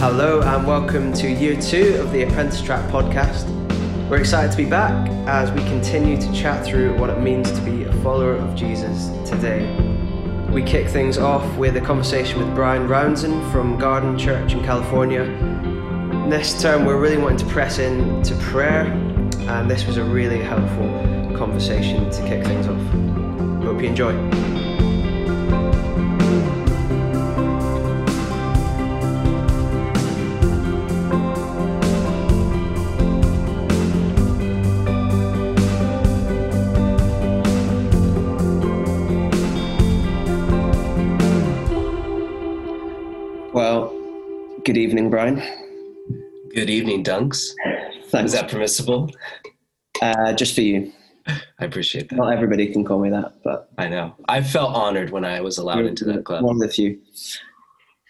Hello and welcome to year two of the Apprentice Track podcast. We're excited to be back as we continue to chat through what it means to be a follower of Jesus today. We kick things off with a conversation with Bryan Rouanzoin from Garden Church in California. This term, we're really wanting to press in to prayer, and this was a really helpful conversation to kick things off. Hope you enjoy. Good evening, Bryan. Good evening, Dunks. Thanks. Is that permissible? Uh, just for you. I appreciate that. Not everybody can call me that, but I know. I felt honored when I was allowed into that club. one of the few.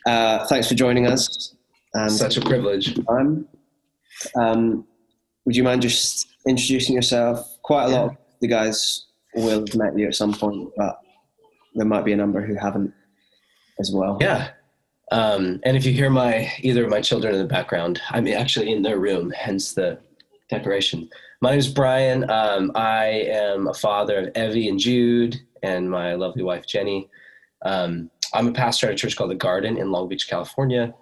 Uh, thanks for joining us. And Such a privilege. Um, would you mind just introducing yourself? Quite a lot of the guys will have met you at some point, but there might be a number who haven't as well. Yeah. Um, and if you hear my either of my children in the background, I'm actually in their room, hence the decoration. My name is Bryan. Um, I am a father of Evie and Jude, and my lovely wife Jenny. Um, I'm a pastor at a church called the Garden in Long Beach, California,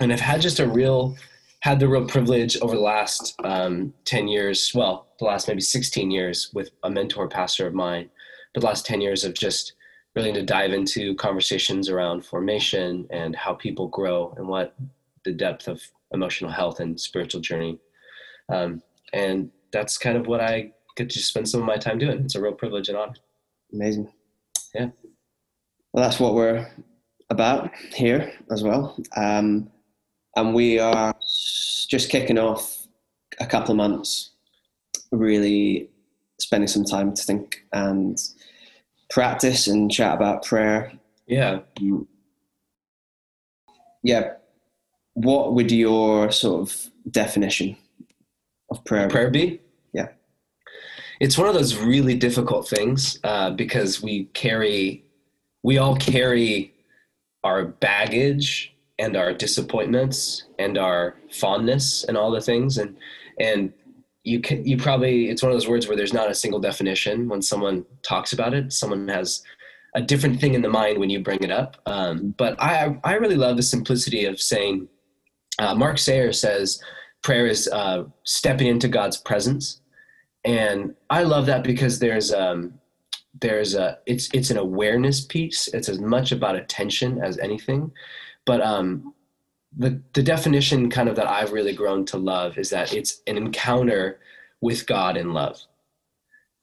and I've had just a real had the real privilege over the last um, 10 years, well, the last maybe 16 years with a mentor pastor of mine, but the last 10 years of just really to dive into conversations around formation and how people grow and what the depth of emotional health and spiritual journey. Um, and that's kind of what I get to spend some of my time doing. It's a real privilege and honor. Amazing. Yeah. Well, that's what we're about here as well. Um, and we are just kicking off a couple of months, really spending some time to think and practice and chat about prayer. Yeah. Um, yeah. What would your sort of definition of prayer? be? Prayer be? Yeah. It's one of those really difficult things uh, because we carry, we all carry our baggage and our disappointments and our fondness and all the things and and you can you probably it's one of those words where there's not a single definition. When someone talks about it someone has a different thing in the mind when you bring it up. Um, but i i really love the simplicity of saying uh, Mark Sayers says prayer is uh, stepping into god's presence. And i love that because there's um there's a it's it's an awareness piece. It's as much about attention as anything. But um the the definition kind of that I've really grown to love is that it's an encounter with God in love.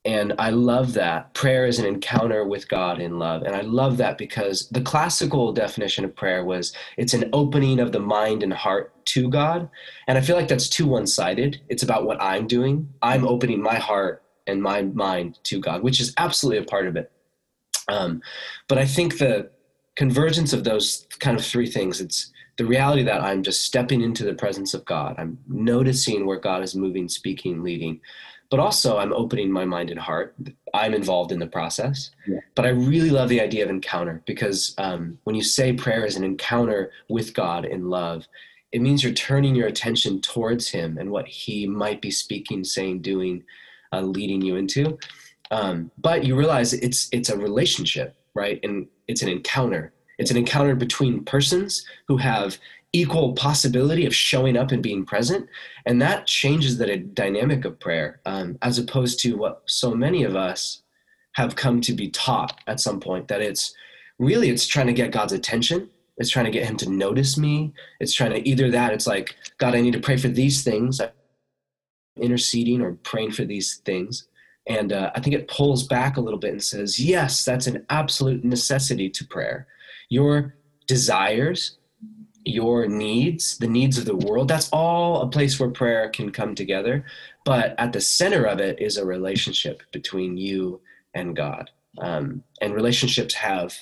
And I love that. Prayer is an encounter with God in love. And I love that because the classical definition of prayer was it's an opening of the mind and heart to God. And I feel like that's too one sided. It's about what I'm doing. I'm opening my heart and my mind to God, which is absolutely a part of it. Um, but I think the convergence of those kind of three things it's the reality that I'm just stepping into the presence of God. I'm noticing where God is moving, speaking, leading, but also I'm opening my mind and heart. I'm involved in the process. Yeah. But I really love the idea of encounter because um, when you say prayer is an encounter with God in love, it means you're turning your attention towards Him and what He might be speaking, saying, doing, uh, leading you into. Um, but you realize it's it's a relationship, right? And it's an encounter. It's an encounter between persons who have equal possibility of showing up and being present, and that changes the dynamic of prayer, um, as opposed to what so many of us have come to be taught at some point. That it's really it's trying to get God's attention. It's trying to get Him to notice me. It's trying to either that. It's like God, I need to pray for these things, interceding or praying for these things. And uh, I think it pulls back a little bit and says, yes, that's an absolute necessity to prayer your desires, your needs, the needs of the world, that's all a place where prayer can come together. But at the center of it is a relationship between you and God. Um, and relationships have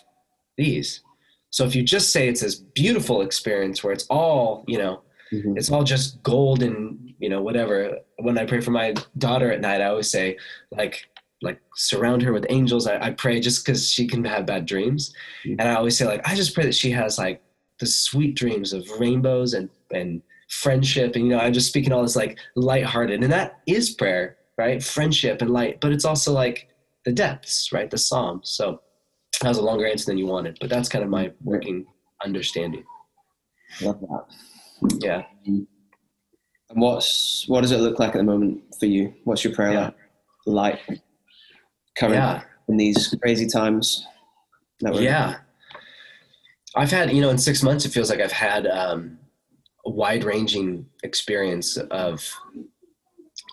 these. So if you just say it's this beautiful experience where it's all, you know, Mhm. it's all just gold and, you know, whatever. When I pray for my daughter at night, I always say, like, like surround her with angels. I, I pray just because she can have bad dreams, Mhm. and I always say like I just pray that she has like the sweet dreams of rainbows and and friendship. And you know i'm just speaking all this like lighthearted. And that is prayer right? Friendship and light. But it's also like the depths right? The psalms. So that was a longer answer than you wanted but that's kind of my working understanding. Love that. yeah. And what's what does it look like at the moment for you? What's your prayer Yeah. like current yeah in these crazy times? that we're in? Yeah. I've had, you know, in six months, it feels like I've had um, a wide ranging experience of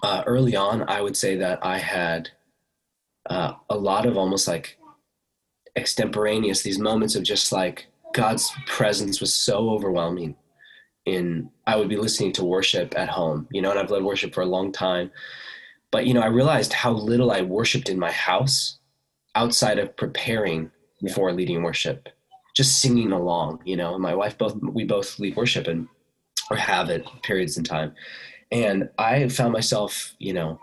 uh, early on. I would say that I had uh, a lot of almost like extemporaneous, these moments of just like God's presence was so overwhelming. In I would be listening to worship at home, you know, and I've led worship for a long time. But, you know, I realized how little I worshiped in my house outside of preparing Yeah. for leading worship just singing along you know and my wife both we both lead worship and or have it periods in time. And i found myself you know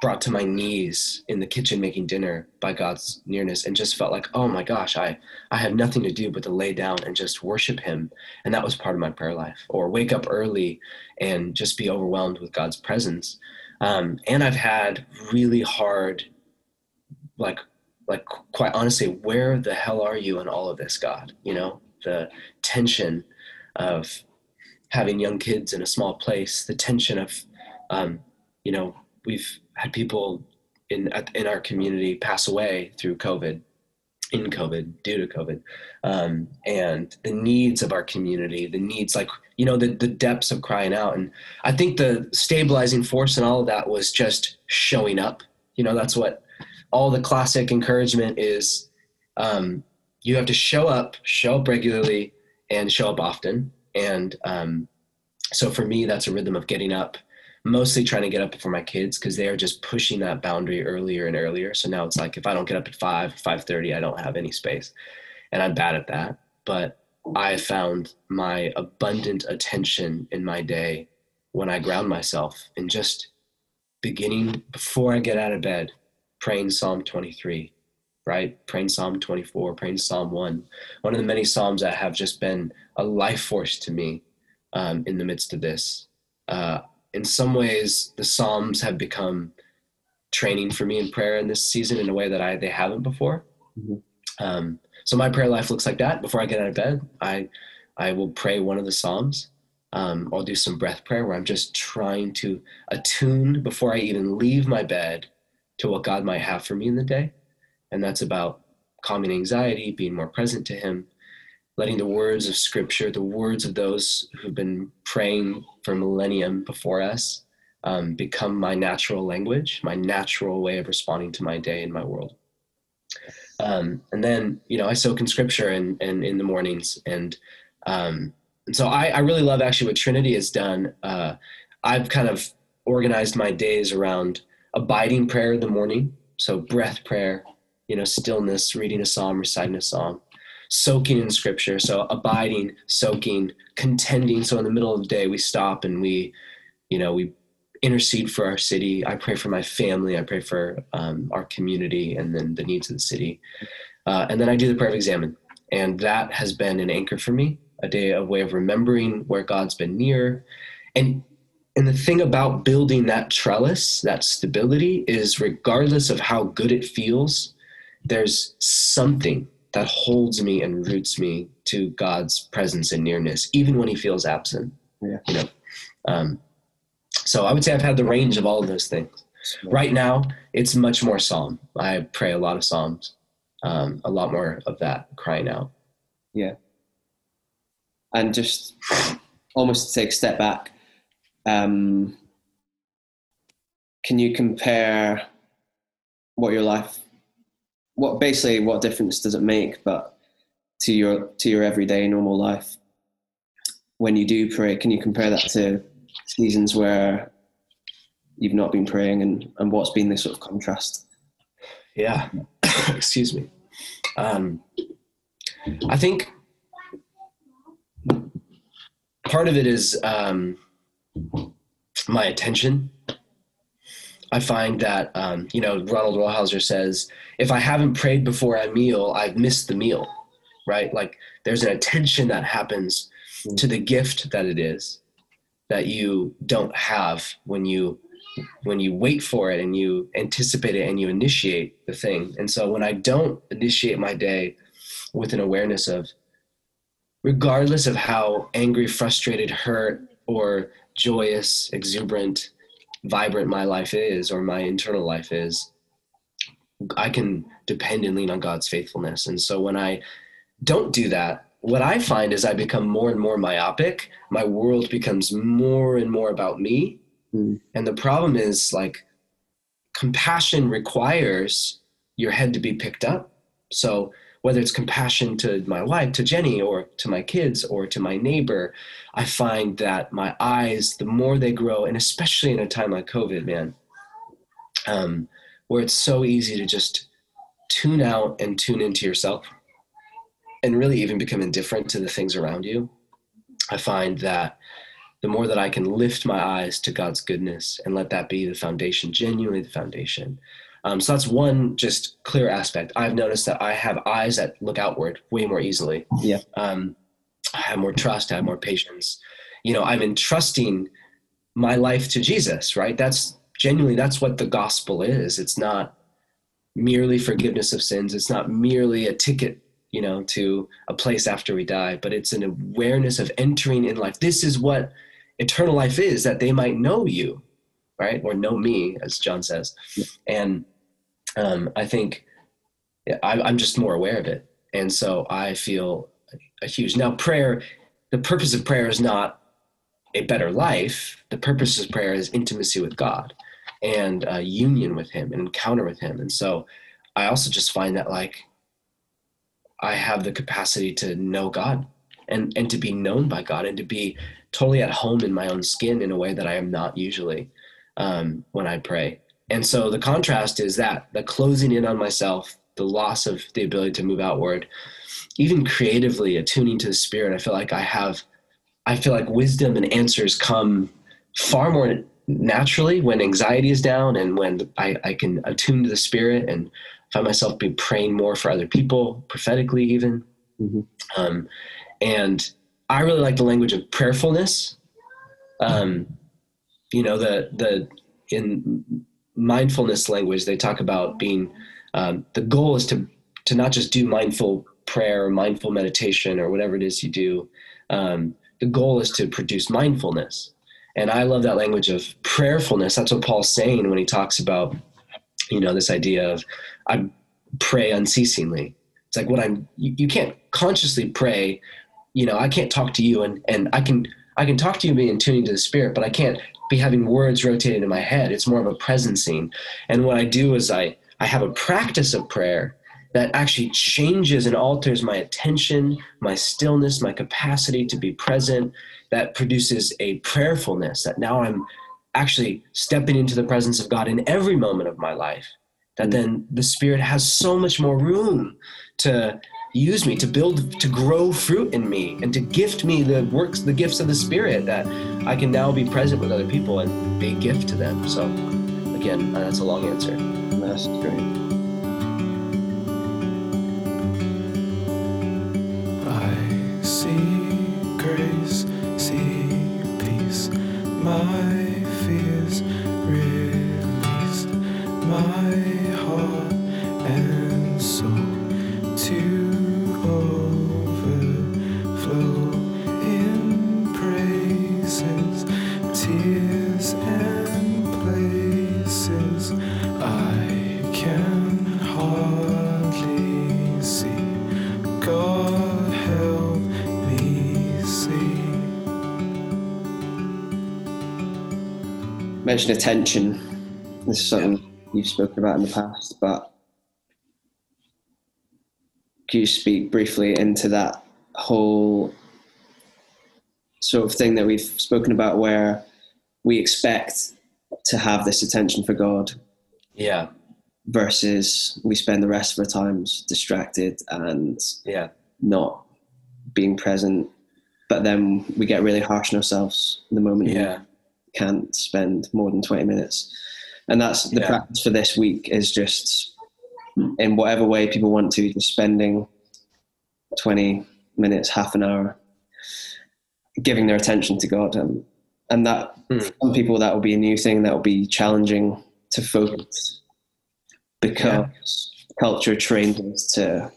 brought to my knees in the kitchen making dinner by god's nearness and just felt like oh my gosh i i have nothing to do but to lay down and just worship him. And that was part of my prayer life or wake up early and just be overwhelmed with god's presence um, and i've had really hard like like quite honestly where the hell are you in all of this god? You know the tension of having young kids in a small place the tension of um, you know we've had people in in our community pass away through covid in covid due to covid. Um, and the needs of our community the needs like you know the, the depths of crying out and i think the stabilizing force and all of that was just showing up you know that's what all the classic encouragement is um, you have to show up, show up regularly, and show up often. And um, so for me, that's a rhythm of getting up, mostly trying to get up before my kids because they are just pushing that boundary earlier and earlier. So now it's like if I don't get up at five, five thirty, I don't have any space, and I'm bad at that. But I found my abundant attention in my day when I ground myself in just beginning before I get out of bed praying Psalm 23, right? Praying Psalm 24, praying Psalm 1. One of the many Psalms that have just been a life force to me um, in the midst of this. Uh, in some ways, the Psalms have become training for me in prayer in this season in a way that I they haven't before. Mhm. Um, so my prayer life looks like that. Before I get out of bed, I I will pray one of the Psalms. Um, I'll do some breath prayer where I'm just trying to attune before I even leave my bed to what God might have for me in the day. And that's about calming anxiety, being more present to Him, letting the words of Scripture, the words of those who've been praying for millennium before us, um, become my natural language, my natural way of responding to my day and my world. Um, and then, you know, I soak in Scripture and, and in the mornings. And, um, and so I, I really love actually what Trinity has done. Uh, I've kind of organized my days around abiding prayer in the morning, so breath prayer, you know, stillness, reading a psalm, reciting a psalm, soaking in scripture, so abiding, soaking, contending. So in the middle of the day, we stop and we, you know, we intercede for our city. I pray for my family. I pray for um, our community and then the needs of the city. Uh, and then I do the prayer of examen. And that has been an anchor for me, a day, a way of remembering where God's been near. And and the thing about building that trellis, that stability, is regardless of how good it feels, there's something that holds me and roots me to God's presence and nearness, even when He feels absent. Yeah. You know. Um, so I would say I've had the range of all of those things. Right now, it's much more psalm. I pray a lot of psalms, um, a lot more of that crying out. Yeah. And just almost to take a step back, um, can you compare what your life, what basically what difference does it make, but to your to your everyday normal life when you do pray? Can you compare that to seasons where you've not been praying, and and what's been the sort of contrast? Yeah. Excuse me. Um, I think part of it is um, my attention. I find that, um, you know, Ronald Rolheiser says, if I haven't prayed before a meal, I've missed the meal. right? Like there's an attention that happens to the gift that it is that you don't have when you when you wait for it and you anticipate it and you initiate the thing. And so when I don't initiate my day with an awareness of regardless of how angry, frustrated, hurt, or joyous, exuberant, vibrant my life is or my internal life is, I can depend and lean on God's faithfulness. And so when I don't do that, what I find is I become more and more myopic. My world becomes more and more about me. Mm. And the problem is like compassion requires your head to be picked up. So whether it's compassion to my wife, to Jenny, or to my kids, or to my neighbor, I find that my eyes, the more they grow, and especially in a time like COVID, man, um, where it's so easy to just tune out and tune into yourself and really even become indifferent to the things around you. I find that the more that I can lift my eyes to God's goodness and let that be the foundation, genuinely the foundation, um, so that's one just clear aspect. I've noticed that I have eyes that look outward way more easily. Yeah. Um, I have more trust. I have more patience. You know, I'm entrusting my life to Jesus. Right. That's genuinely that's what the gospel is. It's not merely forgiveness of sins. It's not merely a ticket you know, to a place after we die, but it's an awareness of entering in life. This is what eternal life is, that they might know you, right? Or know me, as John says. And um, I think I, I'm just more aware of it. And so I feel a huge. Now, prayer, the purpose of prayer is not a better life. The purpose of prayer is intimacy with God and uh, union with Him and encounter with Him. And so I also just find that like I have the capacity to know God and, and to be known by God and to be totally at home in my own skin in a way that I am not usually um, when I pray. And so the contrast is that the closing in on myself, the loss of the ability to move outward, even creatively attuning to the spirit. I feel like I have, I feel like wisdom and answers come far more naturally when anxiety is down and when I, I can attune to the spirit and find myself be praying more for other people, prophetically even. Mm-hmm. Um, and I really like the language of prayerfulness. Um, you know, the the in mindfulness language, they talk about being um, the goal is to to not just do mindful prayer or mindful meditation or whatever it is you do. Um, the goal is to produce mindfulness, and I love that language of prayerfulness. That's what Paul's saying when he talks about you know this idea of I pray unceasingly. It's like what I'm. You, you can't consciously pray. You know, I can't talk to you, and and I can I can talk to you being tuning to the spirit, but I can't be having words rotated in my head. It's more of a presencing. And what I do is I, I have a practice of prayer that actually changes and alters my attention, my stillness, my capacity to be present, that produces a prayerfulness that now I'm actually stepping into the presence of God in every moment of my life. That then the Spirit has so much more room to use me to build to grow fruit in me and to gift me the works the gifts of the spirit that i can now be present with other people and be a gift to them. So again uh, that's a long answer. That's great mentioned attention. This is something yeah. you've spoken about in the past, but could you speak briefly into that whole sort of thing that we've spoken about where we expect to have this attention for God? Yeah. Versus we spend the rest of our times distracted and yeah, not being present. But then we get really harsh on ourselves in the moment yeah can't spend more than 20 minutes. And that's the yeah. practice for this week is just in whatever way people want to, just spending 20 minutes, half an hour, giving their attention to God. Um, and that, for some people, that will be a new thing that will be challenging to focus because culture trained us to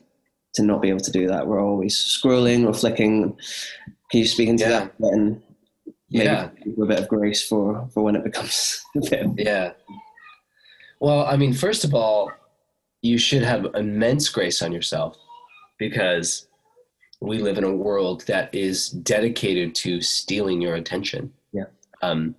to not be able to do that. We're always scrolling or flicking. Can you speak into Yeah. that? And Yeah. a bit of grace for, for when it becomes Yeah. Well, I mean, first of all, you should have immense grace on yourself because we live in a world that is dedicated to stealing your attention. Yeah. Um,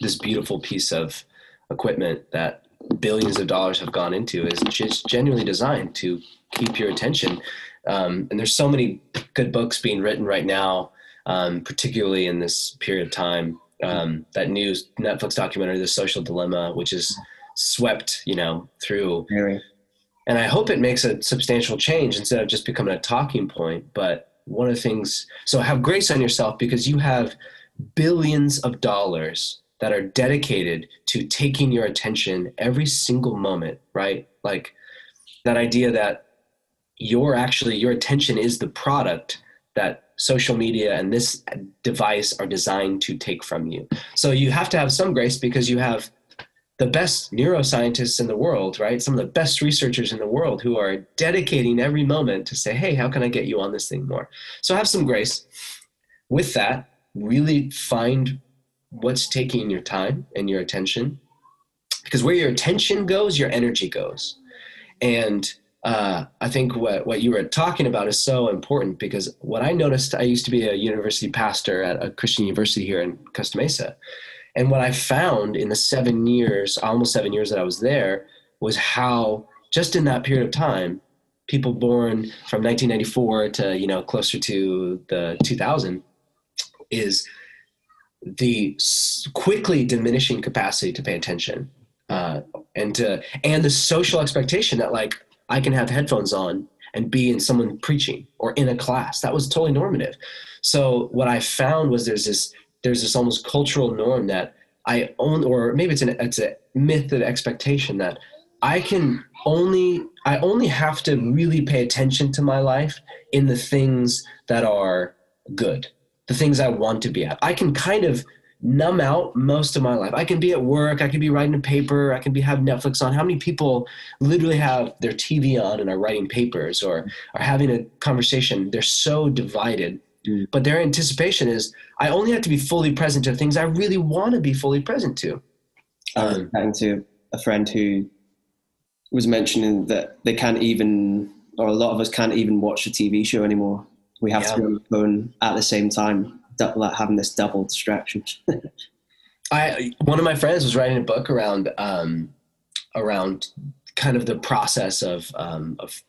this beautiful piece of equipment that billions of dollars have gone into is just genuinely designed to keep your attention. Um, and there's so many good books being written right now, um, particularly in this period of time. Um, that new Netflix documentary, The Social Dilemma, which is swept, you know, through scary. and I hope it makes a substantial change instead of just becoming a talking point. But one of the things, so have grace on yourself because you have billions of dollars that are dedicated to taking your attention every single moment, right? Like that idea that your actually your attention is the product that social media and this device are designed to take from you. So you have to have some grace because you have the best neuroscientists in the world, right? Some of the best researchers in the world who are dedicating every moment to say, hey, how can I get you on this thing more? So have some grace. With that, really find what's taking your time and your attention. Because where your attention goes, your energy goes. And uh, I think what, what you were talking about is so important because what I noticed, I used to be a university pastor at a Christian university here in Costa Mesa. And what I found in the seven years, almost seven years that I was there, was how just in that period of time, people born from 1994 to you know closer to the 2000 is the quickly diminishing capacity to pay attention uh, and to and the social expectation that like I can have headphones on and be in someone preaching or in a class that was totally normative. So what I found was there's this there's this almost cultural norm that I own, or maybe it's an it's a myth of expectation that I can only I only have to really pay attention to my life in the things that are good, the things I want to be at. I can kind of numb out most of my life. I can be at work, I can be writing a paper, I can be have Netflix on. How many people literally have their TV on and are writing papers or are having a conversation? They're so divided. Mm. But their anticipation is I only have to be fully present to things I really want to be fully present to. I was Um, chatting to a friend who was mentioning that they can't even, or a lot of us can't even watch a TV show anymore. We have Yeah. to be on the phone at the same time, like having this double distraction. I one of my friends was writing a book around um, around kind of the process of um, of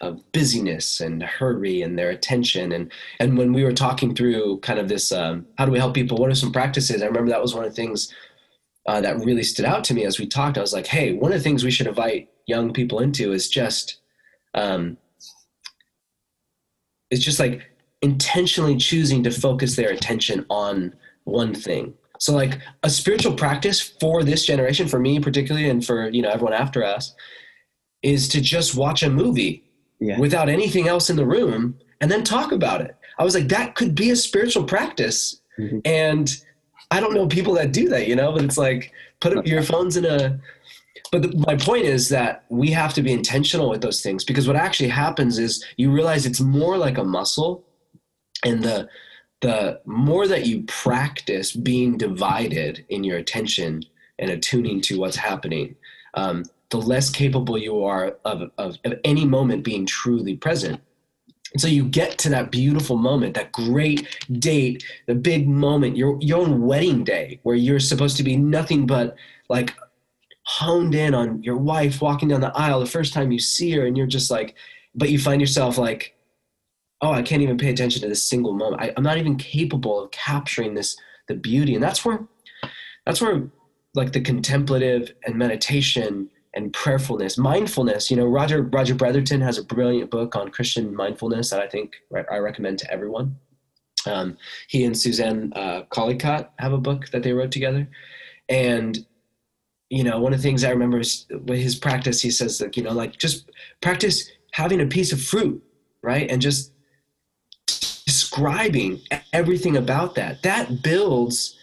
of busyness and hurry and their attention. And and when we were talking through kind of this um, how do we help people what are some practices? I remember that was one of the things uh, that really stood out to me as we talked. I was like hey one of the things we should invite young people into is just um, it's just like intentionally choosing to focus their attention on one thing so like a spiritual practice for this generation, for me particularly, and for you know everyone after us, is to just watch a movie yeah. without anything else in the room and then talk about it. I was like, that could be a spiritual practice. Mhm. And I don't know people that do that, you know, but it's like put up your phones in a. But the, my point is that we have to be intentional with those things because what actually happens is you realize it's more like a muscle, and the the more that you practice being divided in your attention and attuning to what's happening, um, the less capable you are of, of, of any moment being truly present. So you get to that beautiful moment, that great date, the big moment, your, your own wedding day, where you're supposed to be nothing but like honed in on your wife walking down the aisle the first time you see her, and you're just like, but you find yourself like, oh, I can't even pay attention to this single moment. I, I'm not even capable of capturing this the beauty, and that's where that's where like the contemplative and meditation and prayerfulness, mindfulness. You know, Roger Roger Bretherton has a brilliant book on Christian mindfulness that I think I recommend to everyone. Um, he and Suzanne uh, Collicutt have a book that they wrote together, and you know, one of the things I remember is with his practice. He says that you know, like just practice having a piece of fruit, right, and just describing everything about that. That builds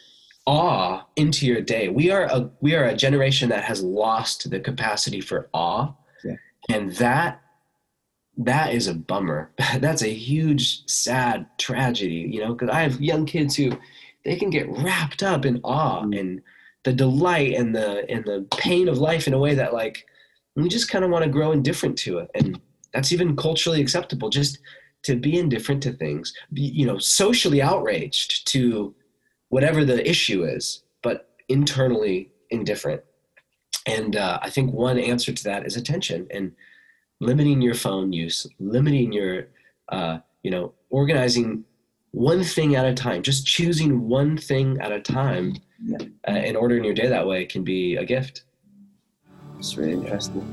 awe into your day. We are a we are a generation that has lost the capacity for awe. Yeah. And that that is a bummer. That's a huge sad tragedy, you know, cuz I have young kids who they can get wrapped up in awe Mm. and the delight and the and the pain of life in a way that like we just kind of want to grow indifferent to it and that's even culturally acceptable just to be indifferent to things be, you know socially outraged to whatever the issue is but internally indifferent and uh, i think one answer to that is attention and limiting your phone use limiting your uh, you know organizing one thing at a time just choosing one thing at a time Yeah. uh, and ordering your day that way can be a gift It's really interesting.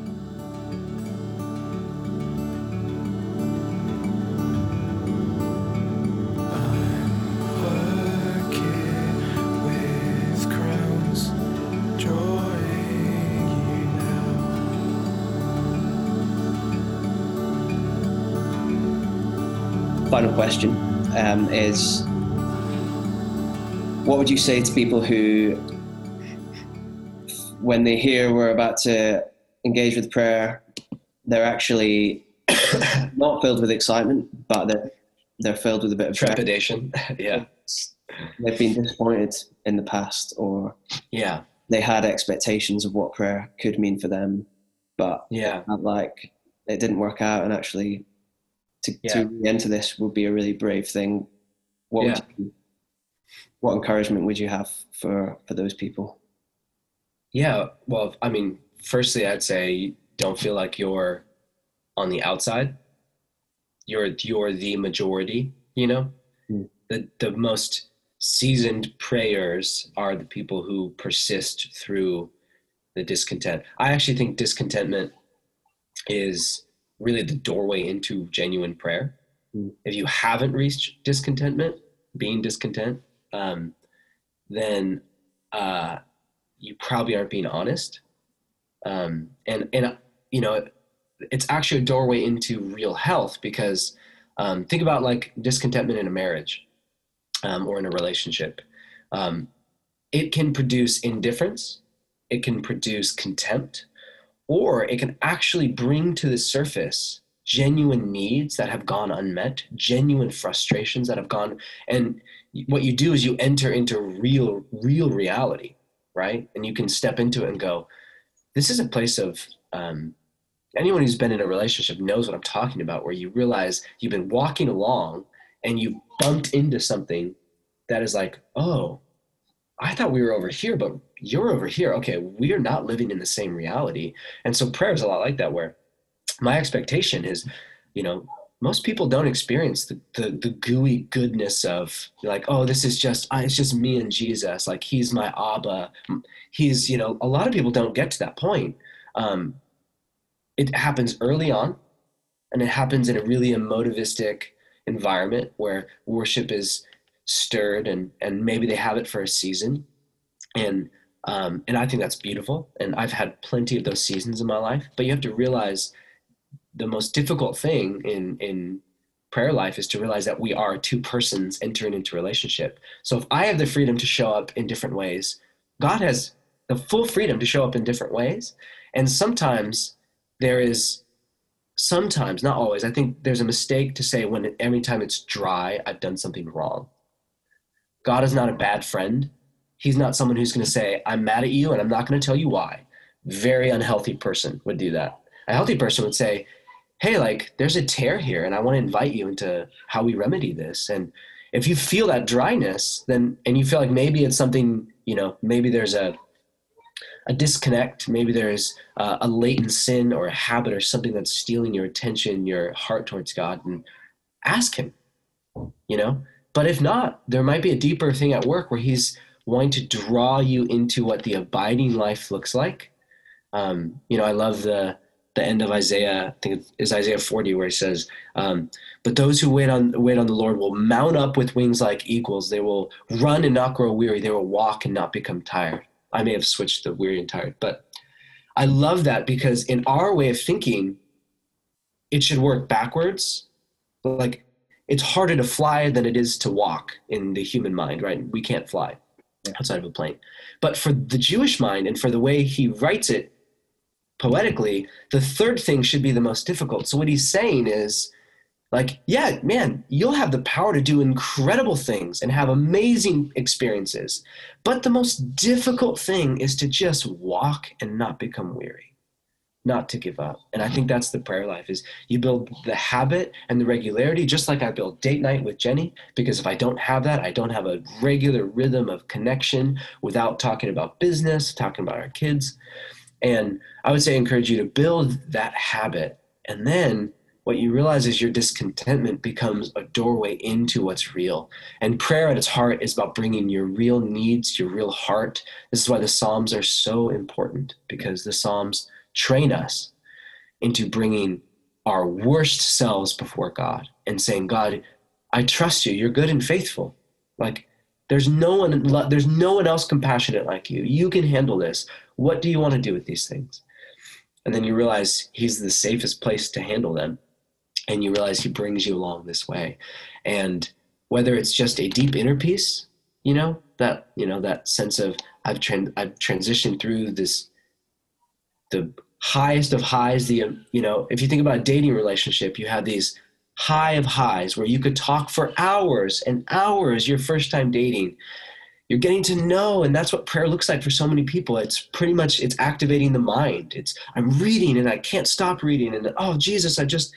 Question um, is what would you say to people who, when they hear we're about to engage with prayer, they're actually not filled with excitement, but they're, they're filled with a bit of trepidation. Yeah. They've been disappointed in the past, or yeah. they had expectations of what prayer could mean for them, but yeah. like it didn't work out, and actually to, Yeah. to re enter this would be a really brave thing. What would you, what encouragement would you have for for those people? Yeah, well, I mean, firstly, I'd say don't feel like you're on the outside. You're you're the majority. You know, Mm. the the most seasoned prayers are the people who persist through the discontent. I actually think discontentment is really the doorway into genuine prayer. Mm. If you haven't reached discontentment, being discontent, um, then uh, you probably aren't being honest. Um, and and you know, it's actually a doorway into real health because um, think about like discontentment in a marriage um, or in a relationship. Um, it can produce indifference, it can produce contempt, or it can actually bring to the surface genuine needs that have gone unmet, genuine frustrations that have gone. And what you do is you enter into real, real reality, right? And you can step into it and go, this is a place of um, anyone who's been in a relationship knows what I'm talking about, where you realize you've been walking along and you bumped into something that is like, oh, I thought we were over here, but you're over here. Okay, we are not living in the same reality. And so prayer is a lot like that, where my expectation is, you know, most people don't experience the, the, the gooey goodness of like, oh, this is just, it's just me and Jesus. Like he's my Abba. He's, you know, a lot of people don't get to that point. Um, it happens early on and it happens in a really emotivistic environment where worship is stirred and, and maybe they have it for a season. And, um, and I think that's beautiful. And I've had plenty of those seasons in my life, but you have to realize the most difficult thing in in prayer life is to realize that we are two persons entering into relationship. So if I have the freedom to show up in different ways, God has the full freedom to show up in different ways. And sometimes there is sometimes, not always, I think there's a mistake to say when every time it's dry, I've done something wrong. God is not a bad friend. He's not someone who's going to say, I'm mad at you and I'm not going to tell you why. Very unhealthy person would do that. A healthy person would say, hey, like there's a tear here and I want to invite you into how we remedy this. And if you feel that dryness, then and you feel like maybe it's something, you know, maybe there's a a disconnect, maybe there's a latent sin or a habit or something that's stealing your attention, your heart towards God, and ask Him, you know. But if not, there might be a deeper thing at work where He's wanting to draw you into what the abiding life looks like. Um, you know, I love the the end of Isaiah. I think it's Isaiah 40, where he says, um, "But those who wait on wait on the Lord will mount up with wings like eagles. They will run and not grow weary. They will walk and not become tired." I may have switched the weary and tired, but I love that because in our way of thinking, it should work backwards. Like it's harder to fly than it is to walk in the human mind, right? We can't fly outside of a plane. But for the Jewish mind and for the way he writes it poetically, the third thing should be the most difficult. So what he's saying is, like, yeah, man, you'll have the power to do incredible things and have amazing experiences. But the most difficult thing is to just walk and not become weary not to give up. And I think that's the prayer life is you build the habit and the regularity, just like I build date night with Jenny, because if I don't have that, I don't have a regular rhythm of connection without talking about business, talking about our kids. And I would say encourage you to build that habit. And then what you realize is your discontentment becomes a doorway into what's real. And prayer at its heart is about bringing your real needs, your real heart. This is why the Psalms are so important because the Psalms train us into bringing our worst selves before God and saying, God, I trust you. You're good and faithful. Like there's no one there's no one else compassionate like you. You can handle this. What do you want to do with these things? And then you realize he's the safest place to handle them. And you realize he brings you along this way. And whether it's just a deep inner peace, you know, that, you know, that sense of I've, tran- I've transitioned through this, the highest of highs the you know if you think about a dating relationship you have these high of highs where you could talk for hours and hours your first time dating. You're getting to know and that's what prayer looks like for so many people. It's pretty much it's activating the mind. It's i'm reading and i can't stop reading and oh jesus i just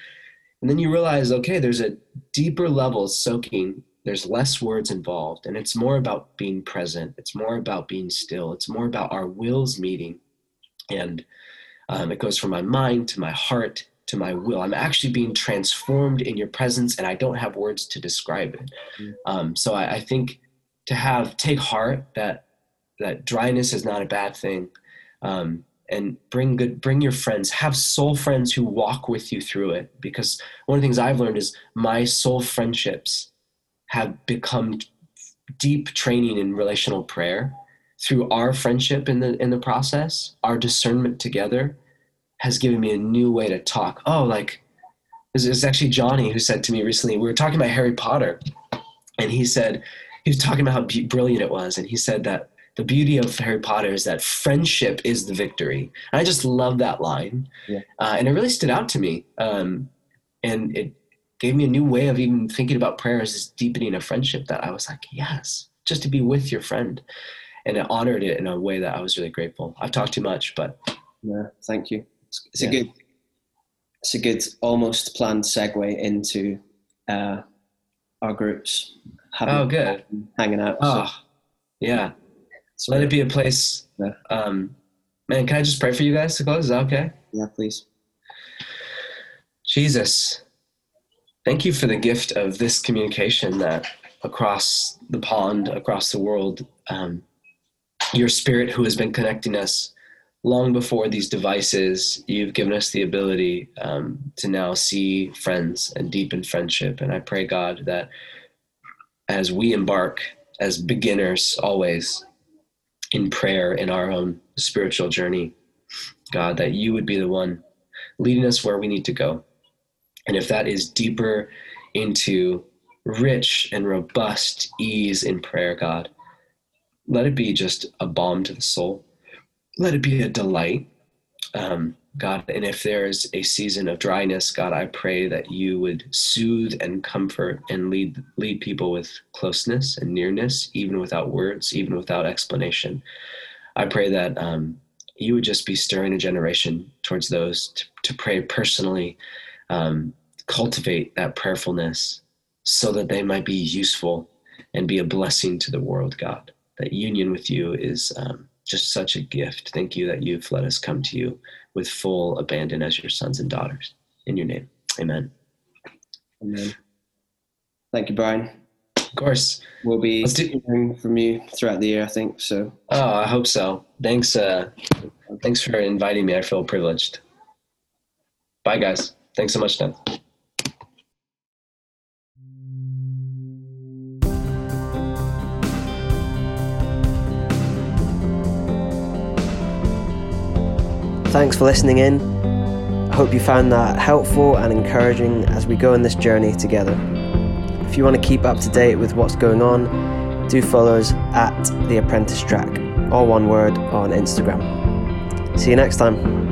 and then you realize okay there's a deeper level soaking. There's less words involved and it's more about being present. It's more about being still. It's more about our wills meeting. And um, it goes from my mind to my heart to my will. I'm actually being transformed in your presence, and I don't have words to describe it. Mm. Um, so I, I, think to have take heart that that dryness is not a bad thing, um, and bring good bring your friends. Have soul friends who walk with you through it. Because one of the things I've learned is my soul friendships have become deep training in relational prayer through our friendship in the in the process, our discernment together has given me a new way to talk. Oh, like it was actually Johnny who said to me recently. We were talking about Harry Potter, and he said he was talking about how brilliant it was, and he said that the beauty of Harry Potter is that friendship is the victory. And I just love that line, yeah. uh, and it really stood out to me. Um, and it gave me a new way of even thinking about prayer as deepening a friendship. That I was like, yes, just to be with your friend and it honored it in a way that I was really grateful. I've talked too much, but yeah, thank you. It's, it's yeah. a good, it's a good almost planned segue into uh, our groups. oh, good. Hanging out. Oh, so. yeah. So let it be a place. Yeah. Um, man, can I just pray for you guys to close? Is that okay? Yeah, please. Jesus, thank you for the gift of this communication that across the pond, across the world, um, your spirit who has been connecting us long before these devices you've given us the ability um, to now see friends and deepen friendship. And i pray god that as we embark as beginners always in prayer in our own spiritual journey god that you would be the one leading us where we need to go. And if that is deeper into rich and robust ease in prayer god let it be just a balm to the soul. Let it be a delight. Um, God, and if there is a season of dryness, God, I pray that you would soothe and comfort and lead lead people with closeness and nearness, even without words, even without explanation. I pray that um, you would just be stirring a generation towards those to, to pray personally, um, cultivate that prayerfulness, so that they might be useful and be a blessing to the world, God that union with you is um, just such a gift. Thank you that you've let us come to you with full abandon as your sons and daughters. In your name, amen. Amen. Thank you, Bryan. Of course. We'll be do- hearing from you throughout the year, I think. So. Oh, I hope so. Thanks. Uh, thanks for inviting me. I feel privileged. Bye, guys. Thanks so much, Dan. Thanks for listening in. I hope you found that helpful and encouraging as we go on this journey together. If you want to keep up to date with what's going on, do follow us at The Apprentice Track, all one word, on Instagram. See you next time.